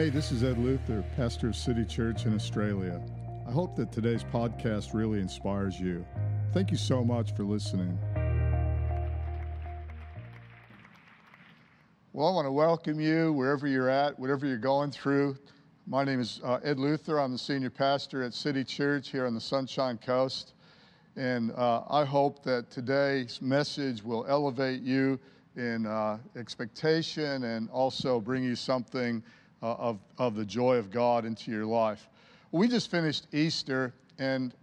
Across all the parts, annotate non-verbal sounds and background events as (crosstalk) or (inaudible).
Hey, this is Ed Luther, pastor of City Church in Australia. I hope that today's podcast really inspires you. Thank you so much for listening. Well, I want to welcome you wherever you're at, whatever you're going through. My name is uh, Ed Luther. I'm the senior pastor at City Church here on the Sunshine Coast. And uh, I hope that today's message will elevate you in uh, expectation and also bring you something uh, of, of the joy of God into your life. We just finished Easter, and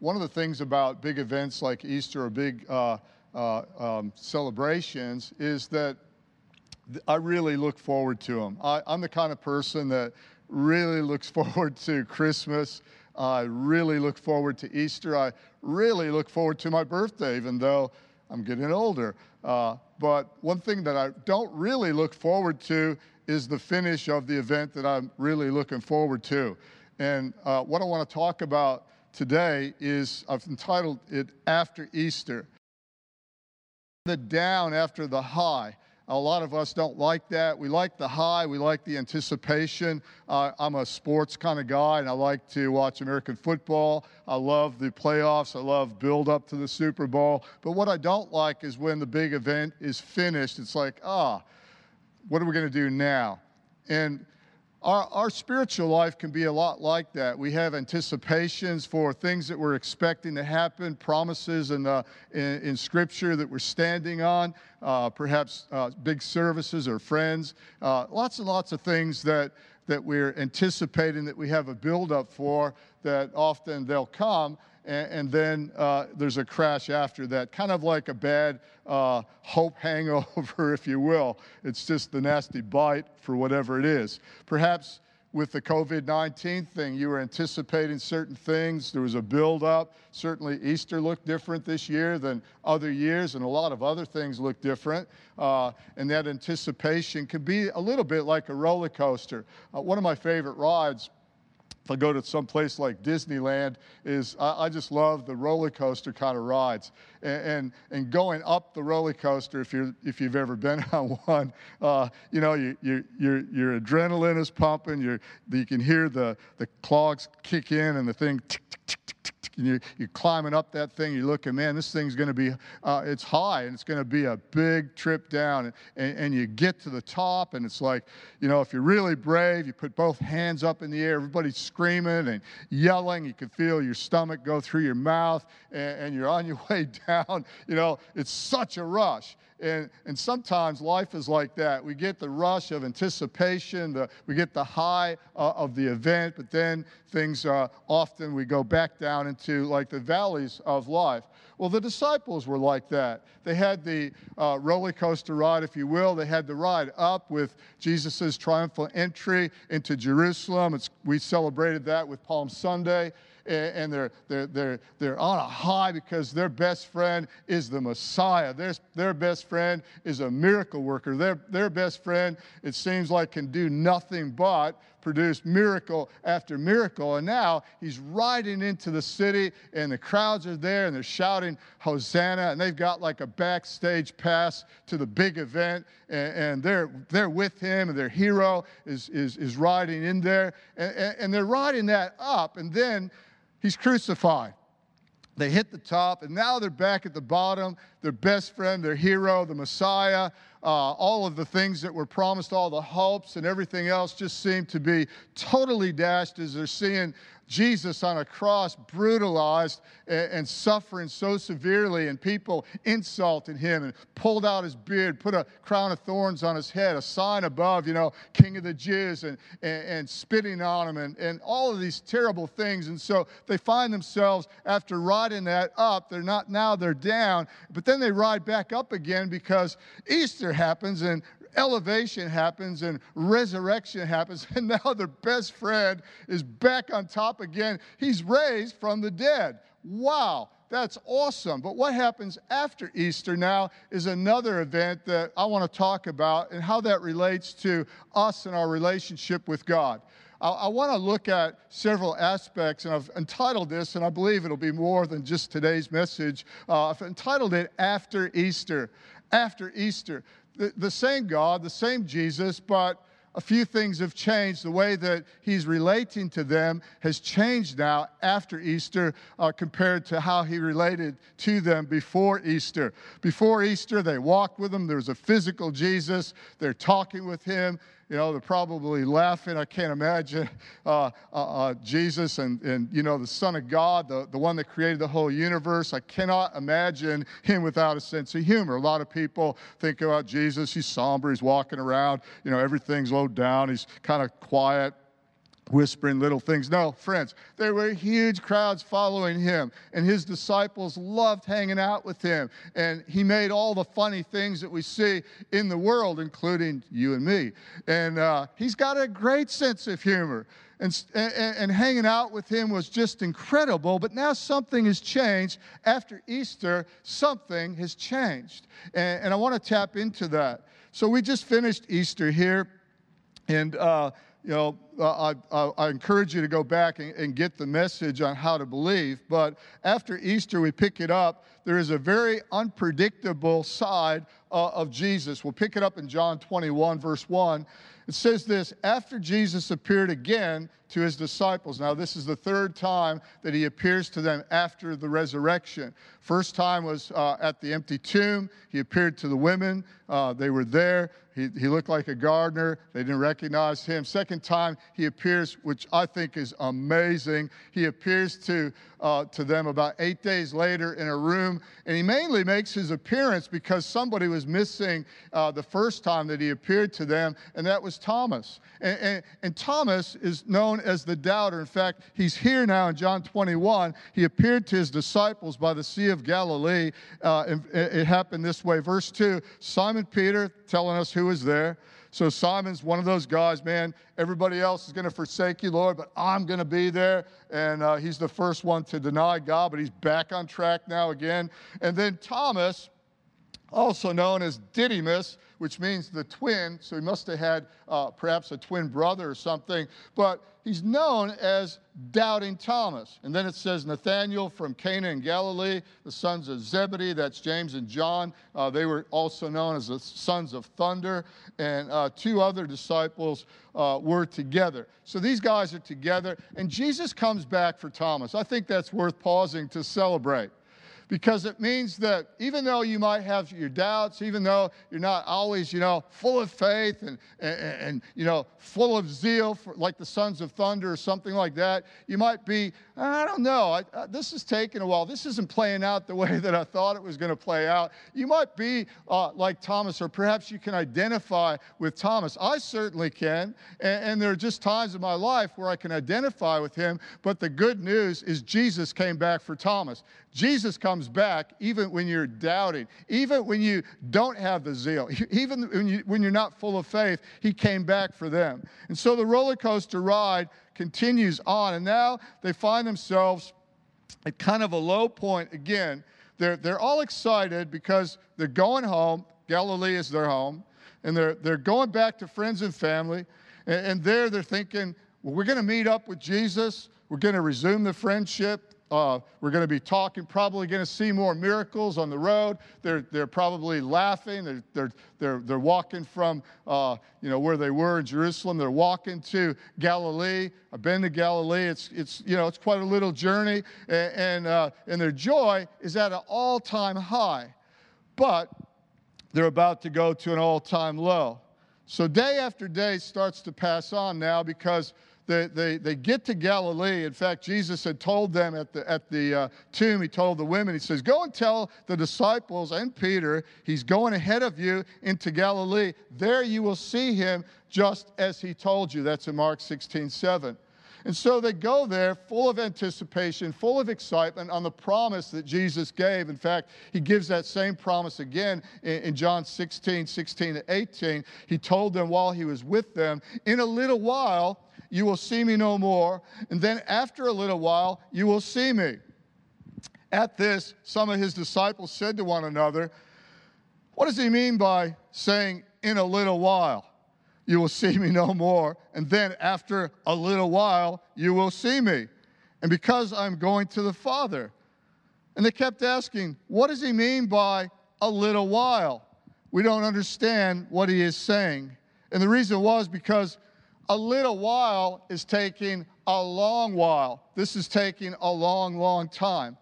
one of the things about big events like Easter or big uh, uh, um, celebrations is that I really look forward to them. I, I'm the kind of person that really looks (laughs) forward to Christmas. I really look forward to Easter. I really look forward to my birthday, even though I'm getting older. Uh, but one thing that I don't really look forward to is the finish of the event that I'm really looking forward to. And uh, what I want to talk about today is I've entitled it After Easter. The down after the high. A lot of us don't like that. We like the high, we like the anticipation. Uh, I'm a sports kind of guy, and I like to watch American football. I love the playoffs, I love build up to the Super Bowl. But what I don't like is when the big event is finished, it's like, ah, what are we going to do now? And our, our spiritual life can be a lot like that. We have anticipations for things that we're expecting to happen, promises in, the, in, in Scripture that we're standing on, uh, perhaps uh, big services or friends, uh, lots and lots of things that, that we're anticipating that we have a buildup for that often they'll come and, and then uh, there's a crash after that, kind of like a bad uh, hope (laughs) hangover, if you will. It's just the nasty bite for whatever it is. Perhaps with the COVID 19 thing, you were anticipating certain things. There was a build up. Certainly, Easter looked different this year than other years, and a lot of other things look different. Uh, and that anticipation can be a little bit like a roller coaster. Uh, one of my favorite rides if I go to some place like Disneyland, is I, I just love the roller coaster kind of rides. And, and, and, going up the roller coaster, if, you're, if you've ever been (laughs) on one, uh, you know, you, you, your, your adrenaline is pumping, you you can hear the, the clogs kick in and the thing tick, tick, tick, and you, you're climbing up that thing, you're looking, man, this thing's going to be, uh, it's high and it's going to be a big trip down. And, and you get to the top, and it's like, you know, if you're really brave, you put both hands up in the air, everybody's screaming and yelling. You can feel your stomach go through your mouth, and, and you're on your (laughs) way down. You know, it's such a rush. And, and sometimes life is like that. We get the rush of anticipation, the, we get the high uh, of the event, but then things uh, often we go back down into like the valleys of life. Well, the disciples were like that. They had the uh, roller coaster ride, if you will. They had the ride up with Jesus' triumphal entry into Jerusalem. It's, we celebrated that with Palm Sunday and they're, they're, they're, they're on a high because their best friend is the Messiah. Their, their best friend is a miracle worker. Their, their best friend, it seems like, can do nothing but produce miracle after miracle. And now he's riding into the city, and the crowds are there, and they're shouting, Hosanna. And they've got like a backstage pass to the big event, and, and they're, they're with him, and their hero is, is, is riding in there. And, and, and they're riding that up. And then He's crucified. They hit the top, and now they're back at the bottom. Their best friend, their hero, the Messiah, uh, all of the things that were promised, all the hopes and everything else just seem to be totally dashed as they're seeing Jesus on a cross, brutalized and, suffering so severely, and people insulting him and pulled out his beard, put a crown of thorns on his head, a sign above, you know, King of the Jews, and, and, and spitting on him, and, and all of these terrible things. And so they find themselves, after riding that up, they're not now, they're down, but then they ride back up again because Easter happens, and elevation happens and resurrection happens, (laughs) and now their best friend is back on top again. He's raised from the dead. Wow, that's awesome. But what happens after Easter now is another event that I want to talk about and how that relates to us and our relationship with God. I, I want to look at several aspects, and I've entitled this, and I believe it'll be more than just today's message. Uh, I've entitled it After Easter. After Easter the, the same God, the same Jesus, but a few things have changed. The way that he's relating to them has changed now after Easter uh, compared to how he related to them before Easter. Before Easter, they walked with him. There was a physical Jesus. They're talking with him. You know, they're probably laughing. I can't imagine uh, uh, uh, Jesus and, and, you know, the Son of God, the, the one that created the whole universe. I cannot imagine him without a sense of humor. A lot of people think about Jesus. He's somber. He's walking around. You know, everything's low down. He's kind of quiet whispering little things. No, friends, there were huge crowds following him, and his disciples loved hanging out with him. And he made all the funny things that we see in the world, including you and me. And uh, he's got a great sense of humor. And, and, and, hanging out with him was just incredible. But now something has changed. After Easter, something has changed. And, and I want to tap into that. So we just finished Easter here. And uh, you know, I, I, I, encourage you to go back and, and, get the message on how to believe. But after Easter, we pick it up. There is a very unpredictable side uh, of Jesus. We'll pick it up in John 21, verse 1. It says this After Jesus appeared again to his disciples. Now, this is the third time that he appears to them after the resurrection. First time was uh, at the empty tomb. He appeared to the women. Uh, they were there. He, he looked like a gardener. They didn't recognize him. Second time, he appears, which I think is amazing. He appears to, uh, to them about eight days later in a room. And he mainly makes his appearance because somebody was missing uh, the first time that he appeared to them, and that was Thomas. And, and, and Thomas is known known as the doubter. In fact, he's here now in John 21. He appeared to his disciples by the Sea of Galilee. Uh, it, happened this way. Verse 2 Simon Peter telling us who was there. So Simon's one of those guys, man. Everybody else is going to forsake you, Lord, but I'm going to be there. And uh, he's the first one to deny God, but he's back on track now again. And then Thomas, also known as Didymus, which means the twin. So he must have had uh, perhaps a twin brother or something. But he's known as Doubting Thomas. And then it says Nathanael from Cana in Galilee, the sons of Zebedee, that's James and John. Uh, they were also known as the sons of thunder. And uh, two other disciples uh, were together. So these guys are together. And Jesus comes back for Thomas. I think that's worth pausing to celebrate because it means that even though you might have your doubts, even though you're not always, you know, full of faith and, and, and you know, full of zeal, for, like the sons of thunder or something like that, you might be, I don't know, I, uh, this is taking a while. This isn't playing out the (laughs) way that I thought it was going to play out. You might be uh, like Thomas, or perhaps you can identify with Thomas. I certainly can, and, and there are just times in my life where I can identify with him, but the good news is Jesus came back for Thomas. Jesus comes back even when you're doubting, even when you don't have the zeal, (laughs) even when, you, when you're not full of faith, he came back for them. And so the roller coaster ride continues on, and now they find themselves at kind of a low point again. They're, they're all excited because they're going home. Galilee is their home. And they're, they're going back to friends and family. And, and there they're thinking, well, we're going to meet up with Jesus. We're going to resume the friendship. Uh, we're going to be talking, probably going to see more miracles on the road. They're, they're probably laughing. They're, they're, they're, they're walking from, uh, you know, where they were in Jerusalem. They're walking to Galilee. I've been to Galilee. It's, it's you know, it's quite a little journey. And, and, uh, and their joy is at an all-time high. But they're about to go to an all-time low. So day after day starts to pass on now because they, they, they get to Galilee. In fact, Jesus had told them at the, at the uh, tomb, he told the women, he says, Go and tell the disciples and Peter, he's going ahead of you into Galilee. There you will see him just as he told you. That's in Mark 16, 7. And so they go there full of anticipation, full of excitement on the promise that Jesus gave. In fact, he gives that same promise again in, John 16, 16 to 18. He told them while he was with them, In a little while, you will see me no more. And then after a little while, you will see me. At this, some of his disciples said to one another, What does he mean by saying, in a little while? You will see me no more. And then after a little while, you will see me. And because I'm going to the Father. And they kept asking, What does he mean by a little while? We don't understand what he is saying. And the reason was because a little while is taking a long while. This is taking a long, long time.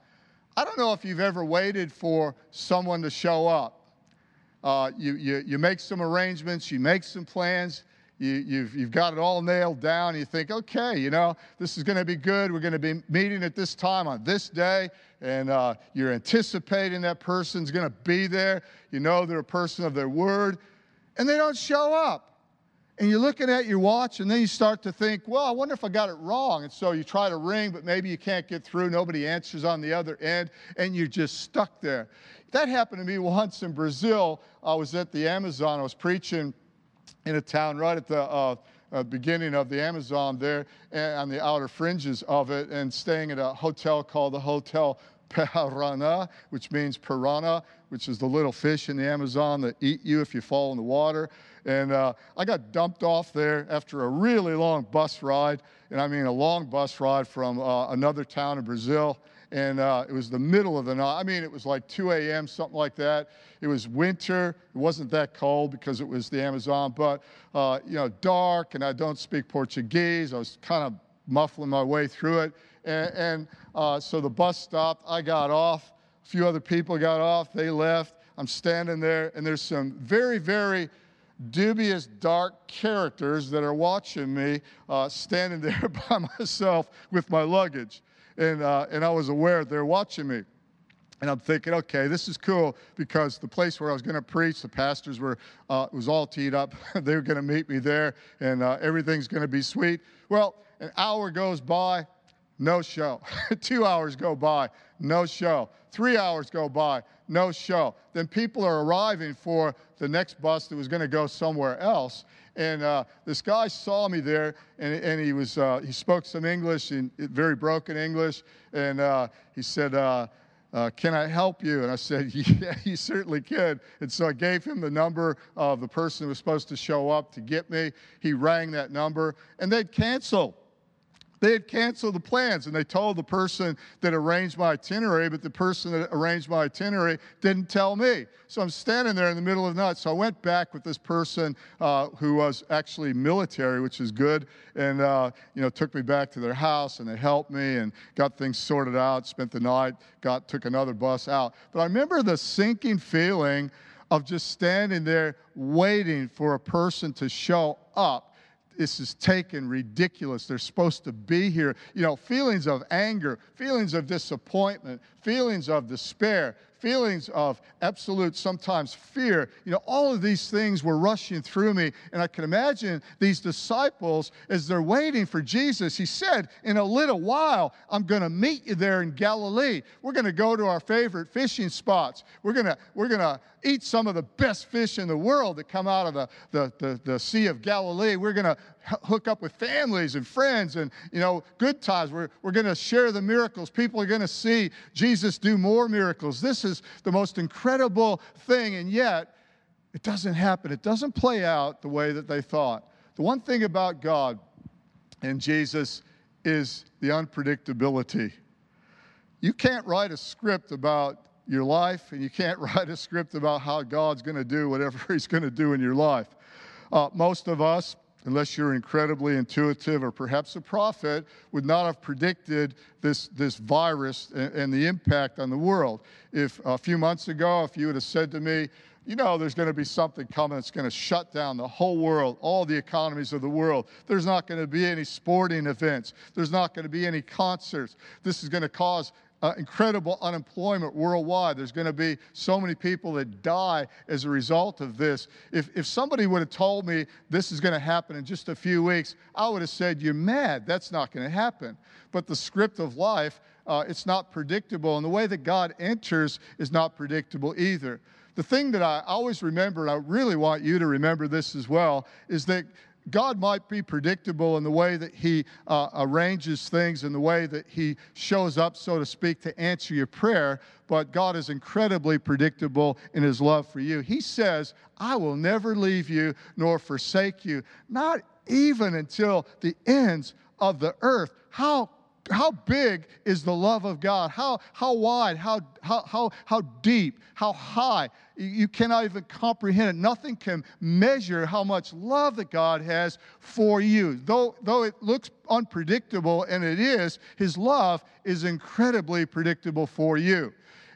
I don't know if you've ever waited for someone to show up. Uh, you, you, you make some arrangements, you make some plans, you, you've, you've got it all nailed down. You think, okay, you know, this is going to be good. We're going to be meeting at this time on this day. And uh, you're anticipating that person's going to be there. You know they're a person of their word. And they don't show up. And you're looking at your watch, and then you start to think, well, I wonder if I got it wrong. And so you try to ring, but maybe you can't get through. Nobody answers on the other end, and you're just stuck there. That happened to me (laughs) once in Brazil. I was at the Amazon. I was preaching in a town right at the uh, uh, beginning of the Amazon there on the outer fringes of it and staying at a hotel called the Hotel Piranha, which means piranha, which is the little fish in the Amazon that eat you if you fall in the water. And uh, I got dumped off there after a really long bus ride, and I mean a long bus ride from uh, another town in Brazil and uh, it was the middle of the night. I mean, it was like 2 a.m., something like that. It was winter. It wasn't that cold because it was the Amazon, but, uh, you know, dark, and I don't speak Portuguese. I was kind of muffling my way through it. And, and uh, so the bus stopped. I got off. A few other people got off. They left. I'm standing there, and there's some very, very dubious, dark characters that are watching me uh, standing (laughs) there by myself with my luggage and, uh, and I was aware they're watching me. And I'm thinking, okay, this is cool because the place where I was going to preach, the pastors were, uh, was all teed up. (laughs) they were going to meet me there and uh, everything's going to be sweet. Well, an hour goes by, no show. (laughs) Two hours go by, no show. Three hours go by, no show. Then people are arriving for the next bus that was going to go somewhere else. And uh, this guy saw me there, and, and he was uh, he spoke some English, in very broken English, and uh, he said. Uh, uh, can I help you? And I said, (laughs) Yeah, you certainly can. And so I gave him the number of the person who was supposed to show up to get me. He rang that number, and they'd cancel they had canceled the plans and they told the person that arranged my itinerary, but the person that arranged my itinerary didn't tell me. So I'm standing there in the middle of the night. So I went back with this person uh, who was actually military, which is good, and uh, you know took me back to their house and they helped me and got things sorted out. Spent the night, got took another bus out. But I remember the sinking feeling of just standing there waiting for a person to show up this is taken ridiculous. They're supposed to be here. You know, feelings of anger, feelings of disappointment, feelings of despair, feelings of absolute sometimes fear. You know, all of these things were rushing through me. And I can imagine these disciples as they're waiting for Jesus. He said, In a little while, I'm going to meet you there in Galilee. We're going to go to our favorite fishing spots. We're going to, we're going to eat some of the best fish in the world that come out of the, the, the, the Sea of Galilee. We're going to hook up with families and friends and, you know, good times. We're, we're going to share the miracles. People are going to see Jesus do more miracles. This is the most incredible thing, and yet it doesn't happen. It doesn't play out the way that they thought. The one thing about God and Jesus is the unpredictability. You can't write a script about your life, and you can't (laughs) write a script about how God's going to do whatever (laughs) He's going to do in your life. Uh, most of us, unless you're incredibly intuitive or perhaps a prophet, would not have predicted this, this virus and, and the impact on the world. If a few months ago, if you would have said to me, you know there's going to be something coming that's going to shut down the whole world, all the economies of the world. There's not going to be any sporting events. There's not going to be any concerts. This is going to cause uh, incredible unemployment worldwide. There's going to be so many people that die as a result of this. If, if somebody would have told me this is going to happen in just a few weeks, I would have said, You're mad. That's not going to happen. But the script of life, uh, it's not predictable. And the way that God enters is not predictable either. The thing that I always remember, and I really want you to remember this as well, is that God might be predictable in the way that He uh, arranges things, in the way that He shows up, so to speak, to answer your prayer, but God is incredibly predictable in His love for you. He says, I will never leave you nor forsake you, not even until the ends of the earth. How how big is the love of God? How, how wide, how, how, how, deep, how high? You cannot even comprehend it. Nothing can measure how much love that God has for you. Though, though it looks unpredictable, and it is, His love is incredibly predictable for you.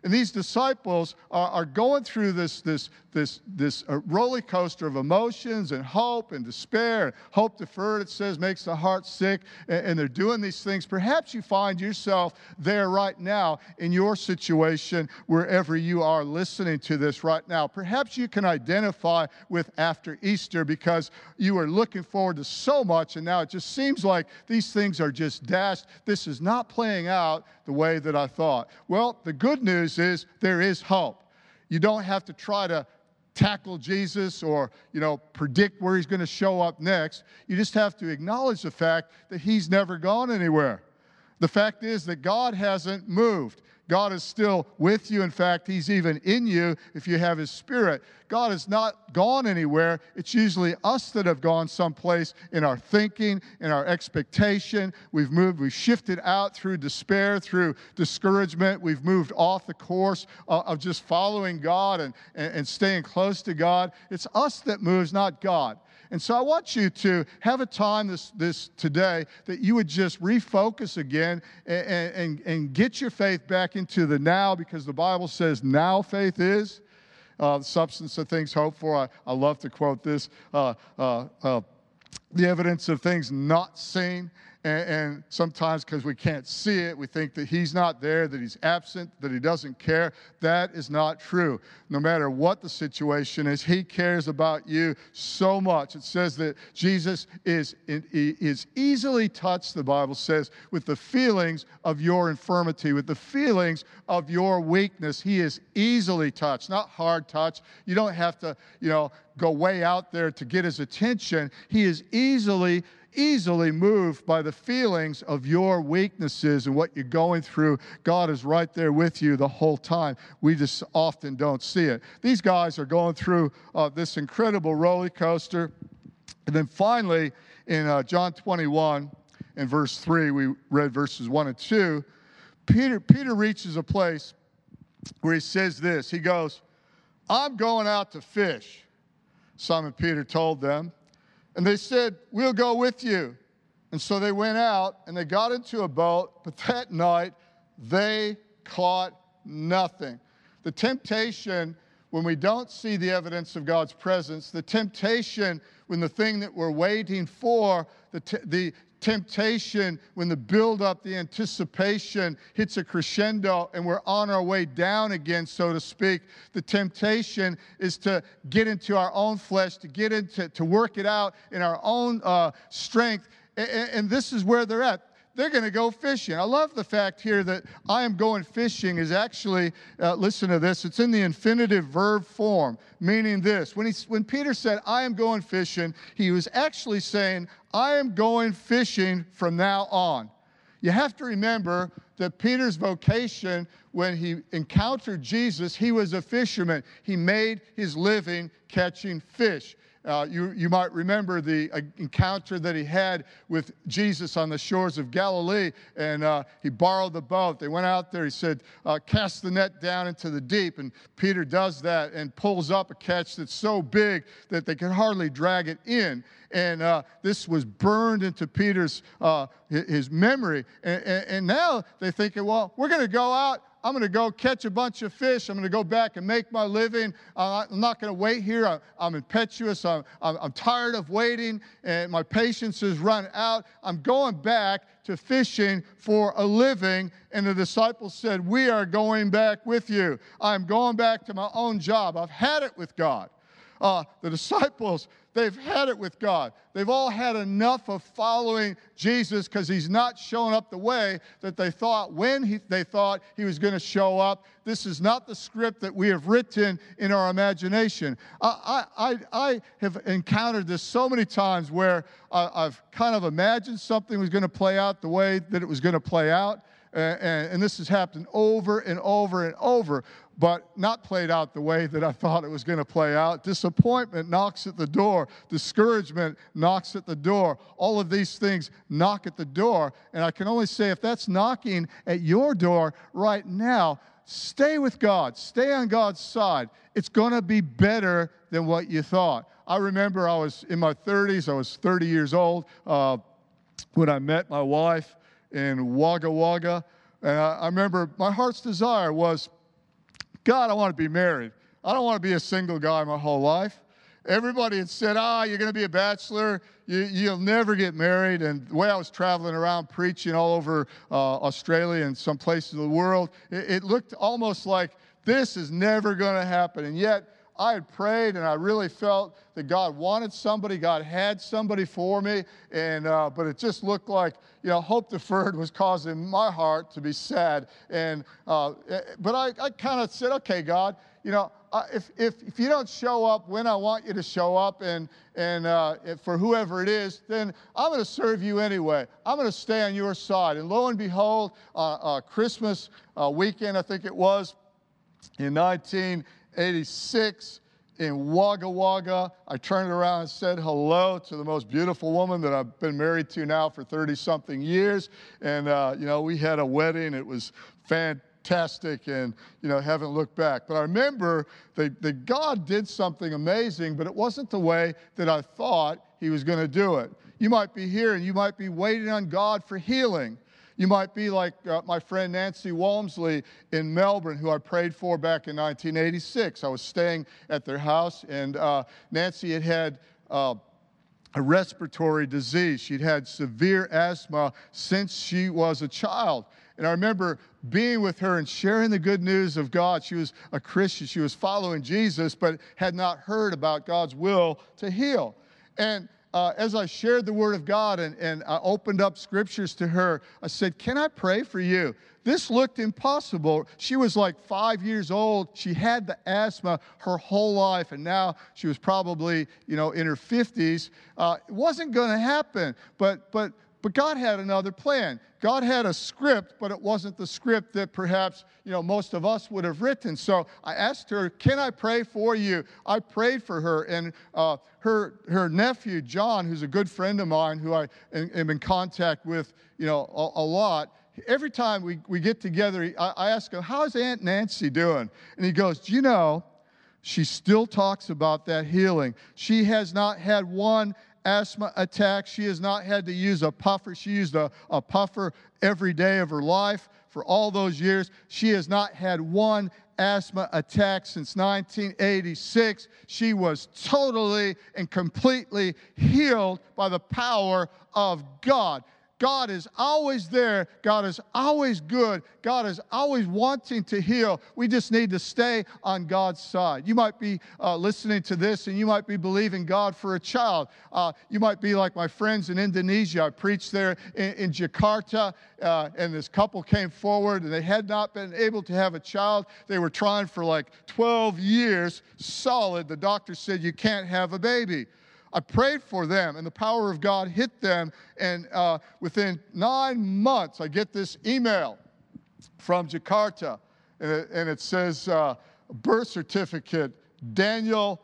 And these disciples are, are going through this, this, this, this uh, roller coaster of emotions and hope and despair. Hope deferred, it says, makes the heart sick. And, and they're doing these things. Perhaps you find yourself there right now in your situation, wherever you are listening to this right now. Perhaps you can identify with after Easter because you are looking forward to so much, and now it just seems like these things are just dashed. This is not playing out the way that I thought. Well, the good news is there is hope. You don't have to try to tackle Jesus or, you know, predict where he's going to show up next. You just have to acknowledge the fact that he's never gone anywhere. The fact is that God hasn't moved. God is still with you. In fact, He's even in you if you have His Spirit. God has not gone anywhere. It's usually us that have gone someplace in our thinking, in our expectation. We've moved, we've shifted out through despair, through discouragement. We've moved off the course uh, of just following God and, and staying close to God. It's us that moves, not God. And so I want you to have a time this, this today that you would just refocus again and, and, and get your faith back into the now because the Bible says now faith is uh, the substance of things hoped for. I, I love to quote this uh, uh, uh the evidence of things not seen and, and sometimes because we can't see it, we think that He's not there, that He's absent, that He doesn't care. That is not true. No matter what the situation is, He cares about you so much. It says that Jesus is, is easily touched, the Bible says, with the feelings of your infirmity, with the feelings of your weakness. He is easily touched, not hard touch. You don't have to, you know, go way out there to get his attention. He is easily easily moved by the feelings of your weaknesses and what you're going through. God is right there with you the whole time. We just often don't see it. These guys are going through uh, this incredible roller coaster. And then finally, in uh, John 21 and verse 3, we read verses 1 and 2. Peter, Peter reaches a place where he says this He goes, I'm going out to fish. Simon Peter told them. And they said, We'll go with you. And so they went out and they got into a boat, but that (laughs) night they caught nothing. The temptation when we don't see the evidence of God's presence, the temptation when the thing that we're waiting for, the, t- the temptation when the buildup, the anticipation hits a crescendo and we're on our way down again, so to speak. The temptation is to get into our own flesh, to get into, to work it out in our own uh, strength. And, and this is where they're at they're going to go fishing. I love the fact here that I am going fishing is actually, uh, listen to this, it's in the infinitive verb form, meaning this. When, he, when Peter said, I am going fishing, he was actually saying, I am going fishing from now on. You have to remember that Peter's vocation, when he encountered Jesus, he was a fisherman. He made his living catching fish. Uh, you, you might remember the uh, encounter that he had with Jesus on the shores of Galilee, and uh, he borrowed the boat. They went out there. He said, uh, Cast the net down into the deep. And Peter does that and pulls up a catch that's so big that they could hardly drag it in. And uh, this was burned into Peter's his memory. And, and, and now they're thinking, well, we're going to go out I'm going to go catch a bunch of fish. I'm going to go back and make my living. Uh, I'm not going to wait here. I'm, I'm impetuous. I'm, I'm, I'm, tired of waiting, and my patience has run out. I'm going back to fishing for a living. And the disciples said, We are going back with you. I'm going back to my own job. I've had it with God. Uh, the disciples, they've had it with God. They've all had enough of following Jesus because he's not showing up the way that they thought when he, they thought he was going to show up. This is not the script that we have written in our imagination. I, I, I have encountered this so many times where I've kind of imagined something was going to play out the way that it was going to play out. And, and, this has happened over and over and over. but not played out the way that I thought it was going to play out. Disappointment knocks at the door, discouragement knocks at the door. All of these things knock at the door. And I can only say if that's knocking at your door right now, stay with God, stay on God's side. It's going to be better than what you thought. I remember I was in my 30s, I was 30 years old uh, when I met my wife in Wagga Wagga. And I, I remember my heart's desire was God, I want to be married. I don't want to be a single guy my whole life. Everybody had said, ah, you're going to be a bachelor. You, will never get married. And the way I was traveling around preaching all over uh, Australia and some places of the world, it, it looked almost like this is never going to happen. And yet, I had prayed and I really felt that God wanted somebody, God had somebody for me, and uh, but it just looked like you know hope deferred was causing my heart to be sad. And uh, eh, but I, I kind of said, okay, God, you know, if, if, if you don't show up when I want you to show up and, and uh, for whoever it is, then I'm going to serve you anyway. I'm going to stay on your side. And lo and behold, uh, uh Christmas uh, weekend, I think it was, in 19 86 in Wagga Wagga. I turned around and said hello to the most beautiful woman that I've been married to now for 30 something years. And, uh, you know, we had a wedding. It was fantastic and, you know, haven't looked back. But I remember that, that God did something amazing, but it wasn't the way that I thought He was going to do it. You might be here and you might be waiting on God for healing. You might be like uh, my friend Nancy Walmsley in Melbourne, who I prayed for back in 1986. I was staying at their house, and uh, Nancy had had. Uh, a respiratory disease. She'd had severe asthma since she was a child. And I remember being with her and sharing the good news of God. She was a Christian, she was following Jesus, but had not heard about God's will to heal. And uh, as I shared the Word of God and, and I opened up scriptures to her, I said, Can I pray for you? This looked impossible. She was like five years old. She had the asthma her whole life, and now she was probably, you know, in her 50s. Uh, it wasn't going to happen, but, but but God had another plan. God had a script, but it wasn't the script that perhaps you know most of us would have written. So I asked her, "Can I pray for you?" I prayed for her, and uh, her her nephew John, who's a good friend of mine, who I am in contact with, you know, a, a lot. Every time we, we get together, I, I ask him, "How's Aunt Nancy doing?" And he goes, "Do you know?" She still talks about that healing. She has not had one asthma attack. She has not had to use a puffer. She used a, a puffer every day of her life for all those years. She has not had one asthma attack since 1986. She was totally and completely healed by the power of God. God is always there. God is always good. God is always wanting to heal. We just need to stay on God's side. You might be uh, listening to this and you might be believing God for a child. Uh, you might be like my friends in Indonesia. I preached there in, in Jakarta, uh, and this couple came forward and they had not been able to have a child. They were trying for like 12 years solid. The doctor said, You can't have a baby. I prayed for them, and the power of God hit them. And uh, within nine months, I get this email from Jakarta, and it, and it says, uh, birth certificate, Daniel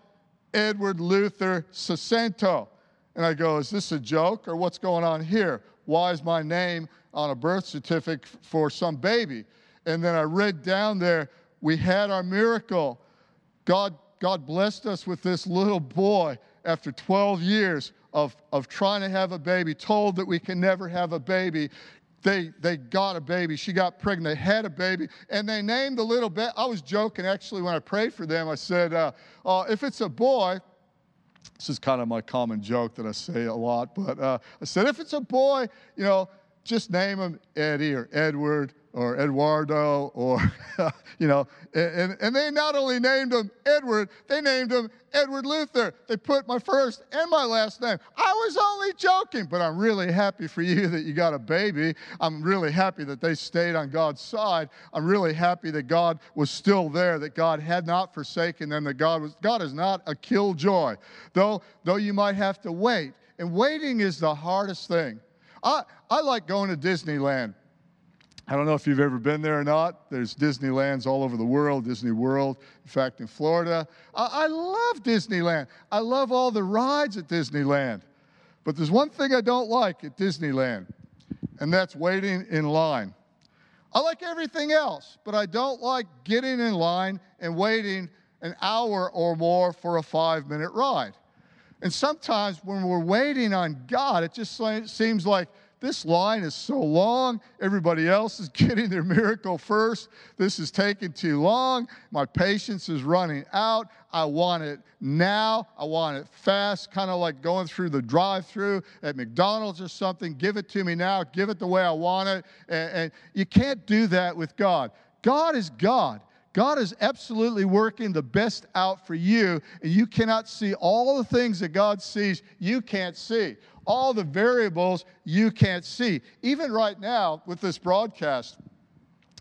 Edward Luther Sacento. And I go, is this a joke or what's going on here? Why is my name on a birth certificate for some baby? And then I read down there, we had our miracle. God, God blessed us with this little boy after 12 years of, of trying to have a baby, told that we can never have a baby, they, they got a baby. She got pregnant. They had a baby. And they named the little baby. I was joking actually when I prayed for them. I said, uh, uh, if it's a boy, this is kind of my common joke that I say a lot, but uh, I said, if it's a boy, you know, just name him Eddie or Edward or Eduardo or, (laughs) you know, and, and they not only named him Edward, they named him Edward Luther. They put my first and my last name. I was only joking, but I'm really happy for you that you got a baby. I'm really happy that they stayed on God's side. I'm really happy that God was still there, that God had not forsaken them, that God was, God is not a killjoy. Though, though you might have to wait. And waiting is the hardest thing. I, I like going to Disneyland. I don't know if you've ever been there or not. There's Disneylands all over the world, Disney World, in fact, in Florida. I, I love Disneyland. I love all the rides at Disneyland. But there's one thing I don't like at Disneyland, and that's waiting in line. I like everything else, but I don't like getting in line and waiting an hour or more for a five minute ride. And sometimes when we're waiting on God, it just seems like this line is so long. Everybody else is (laughs) getting their miracle first. This is taking too long. My patience is running out. I want it now. I want it fast, kind of like going through the drive through at McDonald's or something. Give it to me now. Give it the way I want it. And, and you can't do that with God. God is God. God is absolutely working the best out for you, and you cannot see all the things that God sees, you can't see. All the variables you can't see. Even right now with this broadcast,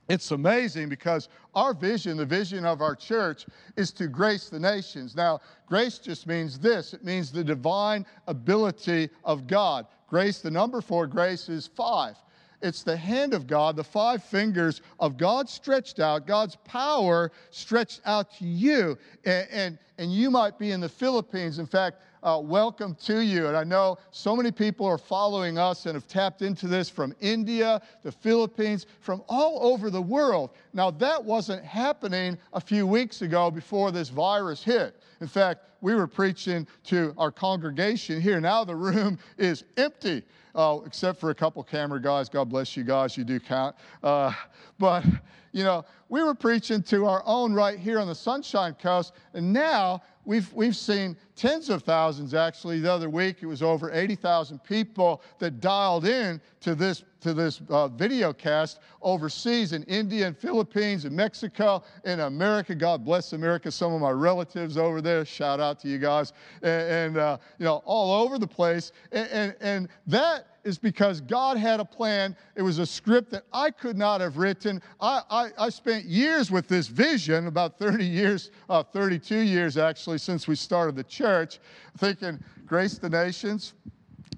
it's amazing because our vision, the vision of our church, is to grace the nations. Now, grace just means this it means the divine ability of God. Grace, the number for grace is five. It's the hand of God, the five fingers of God stretched out, God's power stretched out to you. And, and, and you might be in the Philippines. In fact, uh, welcome to you. And I know so many people are following us and have tapped into this from India, the Philippines, from all over the world. Now, that wasn't happening a few weeks ago before this virus hit. In fact, we were preaching to our congregation here. Now the room (laughs) is empty uh, except for a couple camera guys. God bless you guys, you do count. Uh, but, you know, we were preaching to our own right here on the Sunshine Coast, and now we've, we've seen tens of thousands actually. The other week, it was over 80,000 people that dialed in to this, to this uh, video cast overseas in India and Philippines and Mexico and America. God bless America. Some of my relatives over there, shout out to you guys. And, and uh, you know, all over the place. and, and, and that is because God had a plan. It was a script that I could not have written. I, I, I spent years with this vision, about 30 years, uh, 32 years actually, since we started the church, thinking, grace the nations.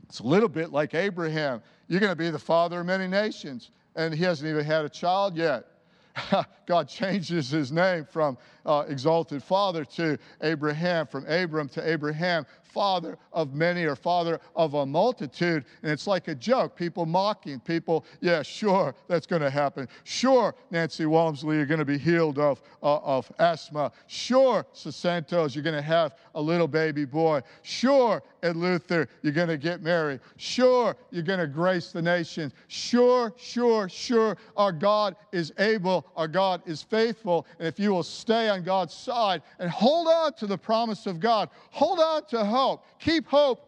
It's a little bit like Abraham. You're going to be the father of many nations. And he hasn't even had a child yet. (laughs) God changes his name from uh, exalted father to Abraham, from Abram to Abraham, father of many or father of a multitude. And it's like a joke. People mocking, people, yeah, sure, that's going to happen. Sure, Nancy Walmsley, you're going to be healed of, uh, of asthma. Sure, Sasantos, you're going to have a little baby boy. Sure, Ed Luther, you're going to get married. Sure, you're going to grace the nations. Sure, sure, sure, our God is able, our God is faithful. And if you will stay on God's side and hold on to the promise of God, hold on to hope, keep hope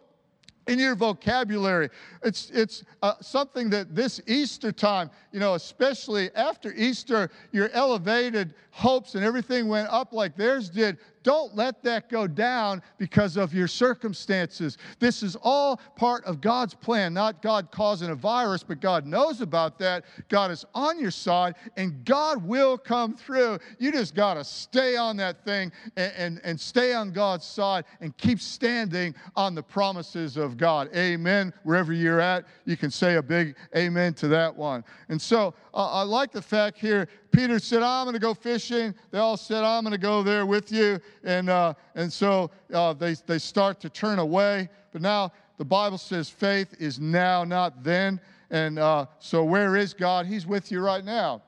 in your vocabulary. It's, it's uh, something that this Easter time, you know, especially after Easter, your elevated hopes and everything went up like theirs did. Don't let that go down because of your circumstances. This is all part of God's plan, not God causing a virus, but God knows about that. God is on your side, and God will come through. You just got to stay on that thing and, and, and stay on God's side and keep standing on the promises of God. Amen. Wherever you're at, you can say a big amen to that one. And so uh, I like the fact here Peter said, I'm going to go fishing. They all said, I'm going to go there with you. And, uh, and so uh, they, they start to turn away. But now the Bible says faith is now, not then. And uh, so where is God? He's with you right now.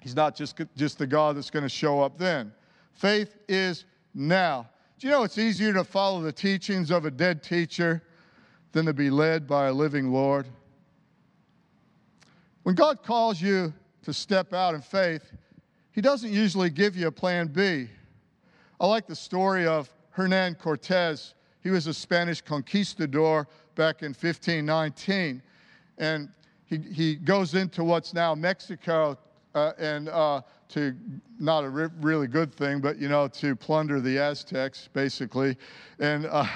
He's not just, just the God that's going to show up then. Faith is now. Do you know it's easier to follow the teachings of a dead teacher than to be led by a living Lord? When God calls you to step out in faith, he doesn't usually give you a plan B. I like the story of Hernan Cortez. He was a Spanish conquistador back in 1519. And he, he goes into what's now Mexico uh, and uh, to not a re- really good thing, but you know, to plunder the Aztecs, basically. And, uh,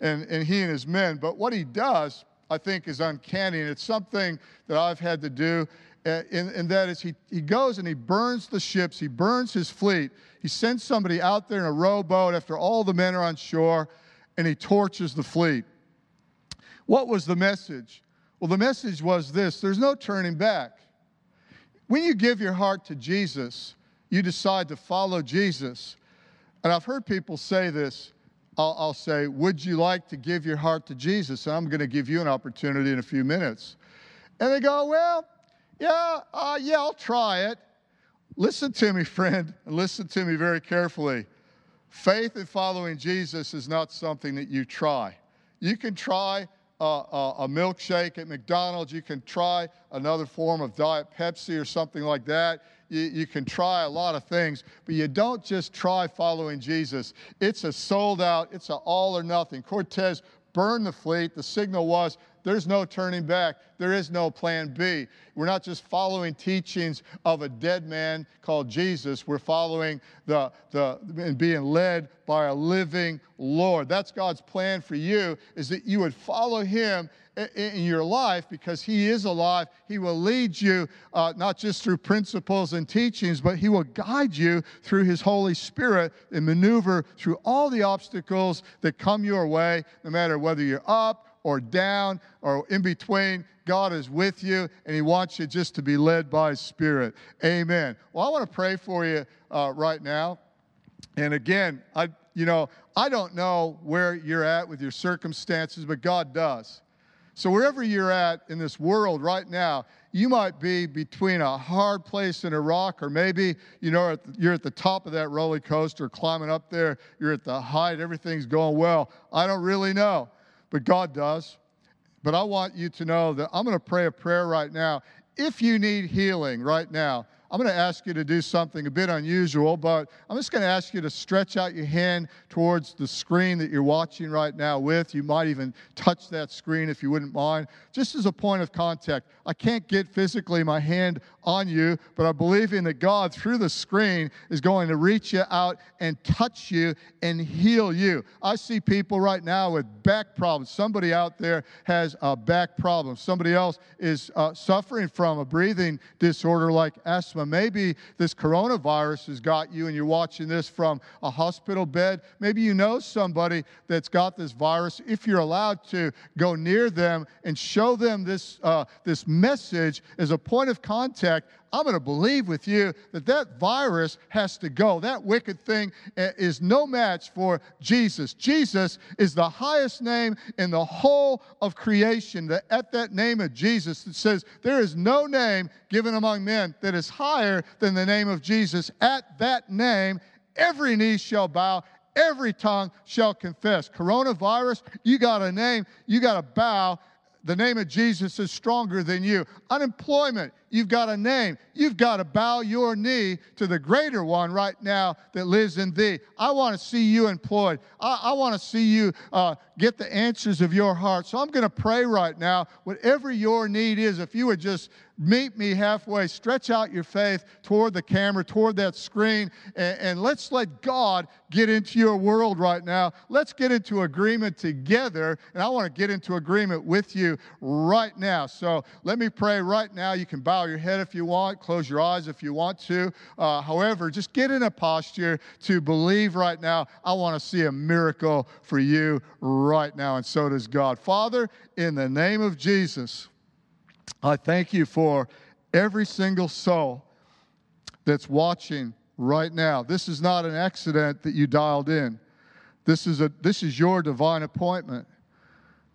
and, and he and his men. But what he does, I think, is uncanny. And it's something that I've had to do and, and that is he, he goes and he burns the ships, he burns his fleet. He sends somebody out there in a rowboat after all the men are on shore, and he torches the fleet. What was the message? Well, the message was this there's no turning back. when you give your heart to Jesus, you decide to follow Jesus. And I've heard people say this. I'll, I'll say, Would you like to give your heart to Jesus? And I'm going to give you an opportunity in a few minutes. And they go, Well, yeah, uh, yeah, I'll try it. Listen to me, (laughs) friend, and listen to me very carefully. Faith in following Jesus is not something that you try. You can try a, a, a, milkshake at McDonald's. You can try another form of Diet Pepsi or something like that. You, you can try a lot of things, but you don't just try following Jesus. It's a sold out, it's an all or nothing. Cortez burned the fleet. The signal was there's no turning back. There is no plan B. We're not just following teachings of a dead man called Jesus. We're following the, the and being led by a living Lord. That's God's plan for you is that you would follow him in your life because he is alive. He will lead you uh, not just through principles and teachings, but he will guide you through his Holy Spirit and maneuver through all the obstacles that come your way, no matter whether you're up or down or in between. God is with you and He wants you just to be led by His Spirit. Amen. Well, I want to pray for you uh, right now. And again, I, you know, I don't know where you're at with your circumstances, but God does. So wherever you're at in this world right now, you might be between a hard place and a rock, or maybe you know you're at the top of that roller coaster, climbing up there. You're at the height, everything's going well. I don't really know but God does. But I want you to know that I'm going to pray a prayer right now. If you need healing right now, I'm going to ask you to do something a bit unusual, but I'm just going to ask you to stretch out your hand towards the screen that you're watching right now with. You might even touch that screen if you wouldn't mind, just as a point of contact. I can't get physically my hand on you, but I believe in that God, through the screen, is going to reach you out and touch you and heal you. I see people right now with back problems. Somebody out there has a back problem. Somebody else is uh, suffering from a breathing disorder like asthma. Maybe this coronavirus has got you and you're watching this from a hospital bed. Maybe you know somebody that's got this virus. If you're allowed to go near them and show them this, uh, this message as a point of contact, I'm going to believe with you that that virus has to go. That wicked thing eh, is no match for Jesus. Jesus is the highest name in the whole of creation. At that name of Jesus, it says, There is no name given among men that is higher than the name of Jesus. At that name, every knee shall bow every tongue shall confess. Coronavirus, you got a name, you got to bow. The name of Jesus is stronger than you. Unemployment, You've got a name. You've got to bow your knee to the greater one right now that lives in thee. I want to see you employed. I, I want to see you uh, get the answers of your heart. So I'm going to pray right now, whatever your need is, if you would just meet me halfway, stretch out your faith toward the camera, toward that screen, and, and let's let God get into your world right now. Let's get into agreement together, and I want to get into agreement with you right now. So let me pray right now. You can bow bow your head if you want, close your eyes if you want to. Uh, however, just get in a posture to believe right now. I want to see a miracle for you right now, and so does God. Father, in the name of Jesus, I thank you for every single soul that's watching right now. This is not an accident that you dialed in. This is, a, this is your divine appointment.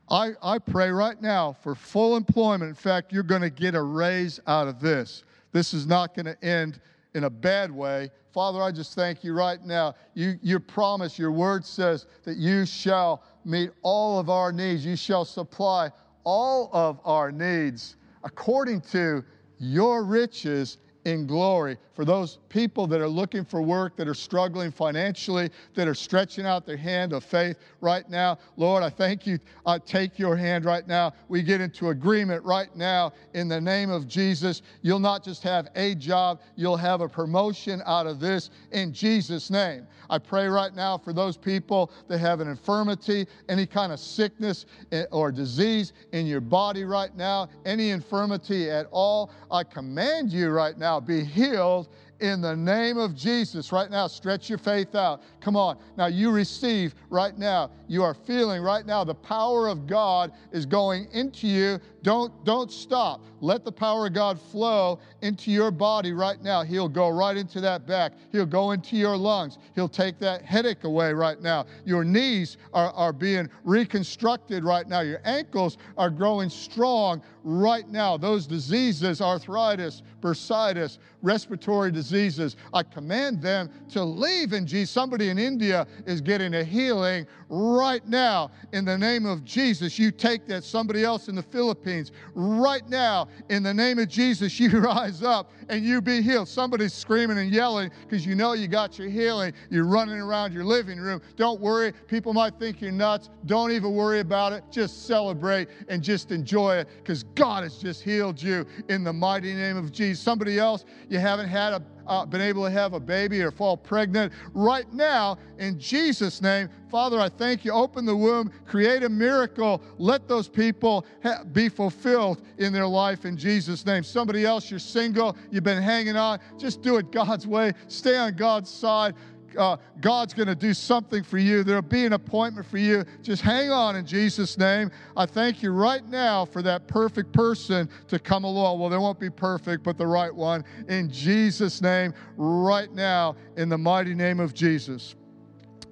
I, I pray right now for full employment. In fact, you're going to get a raise out of this. This is not going to end in a bad way. Father, I just thank you right now. You, your promise, your word says that you shall meet all of our needs. You shall supply all of our needs according to your riches in glory. For those people that are looking for work, that are struggling financially, that are stretching out their hand of faith right now, Lord, I thank you. I take your hand right now. We get into agreement right now in the name of Jesus. You'll not just have a job, you'll have a promotion out of this in Jesus' name. I pray right now for those people that have an infirmity, any kind of sickness eh, or disease in your body right now, any infirmity at all. I command you right now, be healed in the name of Jesus. Right now, stretch your faith out. Come on. Now, you receive right now. You are feeling right now the power of God is going into you Don't, don't stop. Let the power of God flow into your body right now. He'll go right into that back. He'll go into your lungs. He'll take that headache away right now. Your knees are, are being reconstructed right now. Your ankles are growing strong right now. Those diseases, arthritis, bursitis, respiratory diseases, I command them to leave in Jesus. Somebody in India is getting a healing right now in the name of Jesus. You take that. Somebody else in the Philippines, right now in the name of Jesus, (laughs) you rise up and you be healed. Somebody's screaming and yelling because you know you got your healing. You're running around your living room. Don't worry. People might think you're nuts. Don't even worry about it. Just celebrate and just enjoy it because God has just healed you in the mighty name of Jesus. Somebody else, you haven't had a uh, been able to have a baby or fall pregnant right now in Jesus' name. Father, I thank you. Open the womb, create a miracle. Let those people ha- be fulfilled in their life in Jesus' name. Somebody else, you're single, you've been hanging on, just do it God's way. Stay on God's side uh, God's going to do something for you. There'll be an appointment for you. Just hang on in Jesus' name. I thank you right now for that perfect person to come along. Well, they won't be perfect, but the right one. In Jesus' name, right now, in the mighty name of Jesus.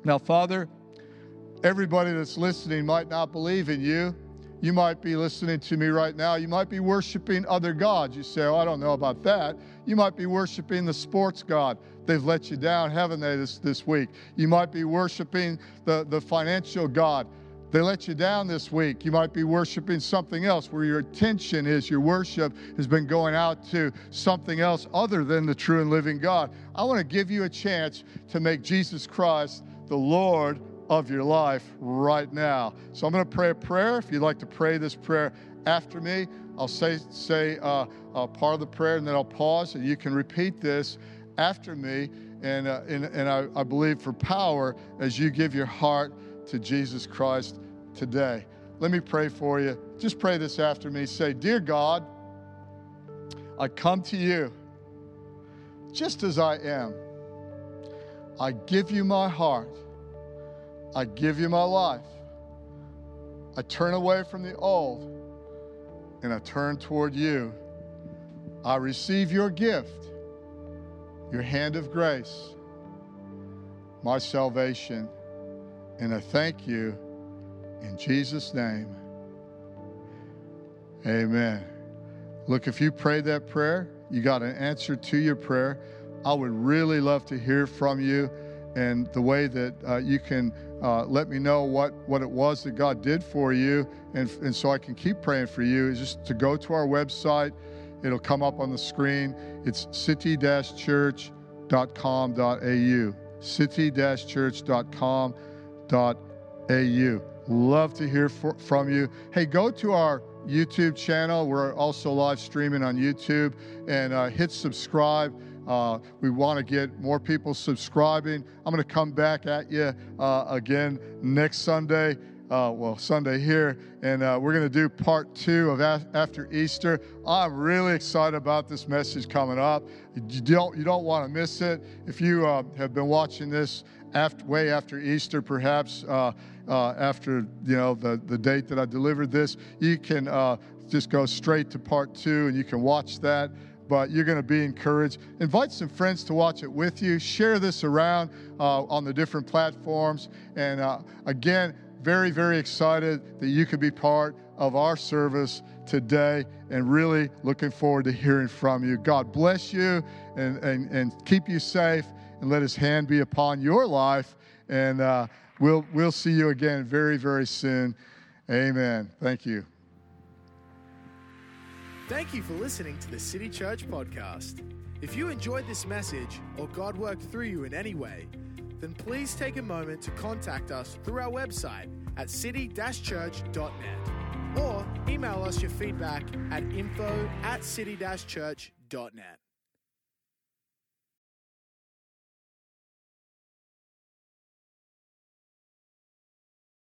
Now, Father, everybody that's listening might not believe in you. You might be listening to me right now. You might be worshiping other gods. You say, Oh, I don't know about that. You might be worshiping the sports god. They've let you down, haven't they, this, this week? You might be worshiping the, the financial God. They let you down this week. You might be worshiping something else where your attention is, your worship has been going out to something else other than the true and living God. I want to give you a chance to make Jesus Christ the Lord of your life right now. So I'm going to pray a prayer. If you'd like to pray this prayer after me, I'll say, say uh, uh, part of the prayer and then I'll pause and you can repeat this after me. And, uh, and, and I, I believe for power as you give your heart to Jesus Christ today. Let me pray for you. Just pray this after me. Say, Dear God, I come to you just as I am. I give you my heart. I give you my life. I turn away from the old and I turn toward you. I receive your gift your hand of grace, my salvation. And I thank you in Jesus' name. Amen. Look, if you prayed that prayer, you got an answer to your prayer. I would really love to hear from you and the way that uh, you can uh, let me know what, what it was that God did for you. And, and so I can keep praying for you is just to go to our website It'll come up on the screen. It's city-church.com.au. City-church.com.au. Love to hear for, from you. Hey, go to our YouTube channel. We're also live streaming on YouTube and uh, hit subscribe. Uh, we want to get more people subscribing. I'm going to come back at you uh, again next Sunday uh, well, Sunday here, and uh, we're going to do part two of after Easter. I'm really excited about this message coming up. You don't you don't want to miss it. If you uh, have been watching this after, way after Easter, perhaps uh, uh, after you know the the date that I delivered this, you can uh, just go straight to part two, and you can watch that but you're going to be encouraged. Invite some friends to watch it with you. Share this around uh, on the different platforms. And uh, again, very, very excited that you could be part of our service today and really looking forward to hearing from you. God bless you and, and, and keep you safe and let his hand be upon your life. And uh, we'll, we'll see you again very, very soon. Amen. Thank you. Thank you for listening to the City Church podcast. If you enjoyed this message or God worked through you in any way, then please take a moment to contact us through our website at city-church.net or email us your feedback at info at city-church.net.